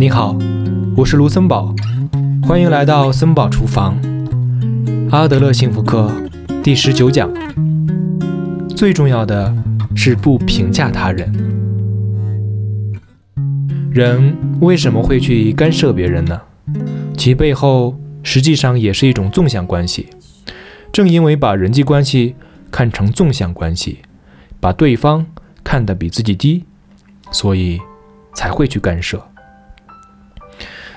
你好，我是卢森堡，欢迎来到森堡厨房。阿德勒幸福课第十九讲，最重要的是不评价他人。人为什么会去干涉别人呢？其背后实际上也是一种纵向关系。正因为把人际关系看成纵向关系，把对方看得比自己低，所以才会去干涉。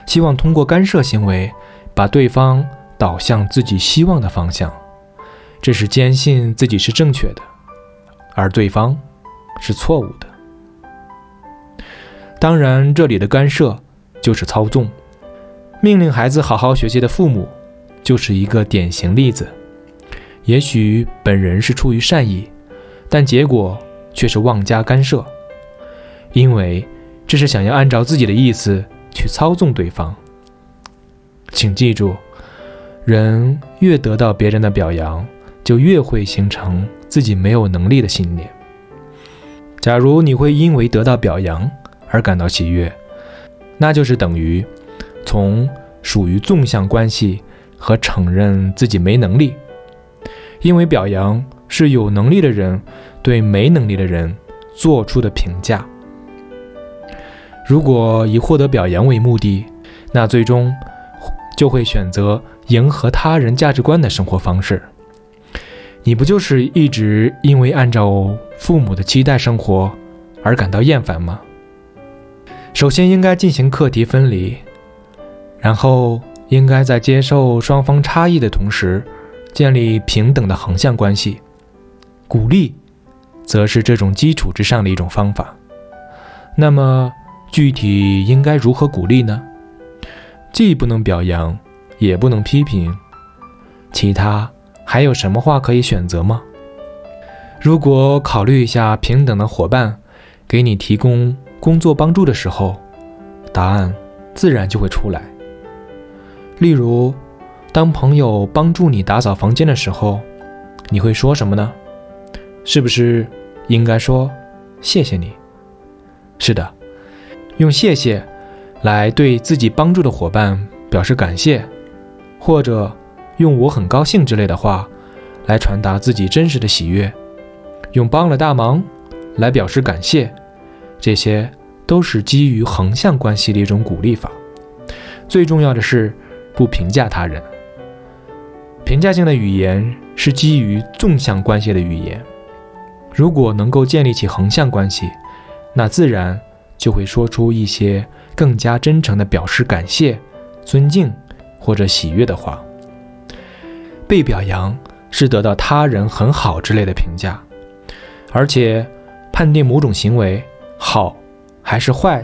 希望通过干涉行为，把对方导向自己希望的方向，这是坚信自己是正确的，而对方是错误的。当然，这里的干涉就是操纵。命令孩子好好学习的父母，就是一个典型例子。也许本人是出于善意，但结果却是妄加干涉，因为这是想要按照自己的意思去操纵对方。请记住，人越得到别人的表扬，就越会形成自己没有能力的信念。假如你会因为得到表扬而感到喜悦，那就是等于从属于纵向关系和承认自己没能力。因为表扬是有能力的人对没能力的人做出的评价。如果以获得表扬为目的，那最终就会选择迎合他人价值观的生活方式。你不就是一直因为按照父母的期待生活而感到厌烦吗？首先应该进行课题分离，然后应该在接受双方差异的同时。建立平等的横向关系，鼓励，则是这种基础之上的一种方法。那么，具体应该如何鼓励呢？既不能表扬，也不能批评，其他还有什么话可以选择吗？如果考虑一下平等的伙伴给你提供工作帮助的时候，答案自然就会出来。例如。当朋友帮助你打扫房间的时候，你会说什么呢？是不是应该说谢谢你？是的，用谢谢来对自己帮助的伙伴表示感谢，或者用我很高兴之类的话来传达自己真实的喜悦，用帮了大忙来表示感谢，这些都是基于横向关系的一种鼓励法。最重要的是不评价他人。评价性的语言是基于纵向关系的语言。如果能够建立起横向关系，那自然就会说出一些更加真诚的表示感谢、尊敬或者喜悦的话。被表扬是得到他人很好之类的评价，而且判定某种行为好还是坏，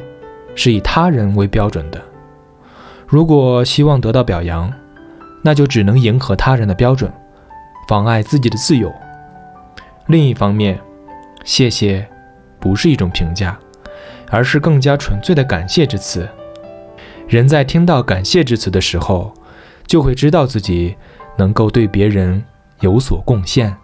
是以他人为标准的。如果希望得到表扬，那就只能迎合他人的标准，妨碍自己的自由。另一方面，谢谢不是一种评价，而是更加纯粹的感谢之词。人在听到感谢之词的时候，就会知道自己能够对别人有所贡献。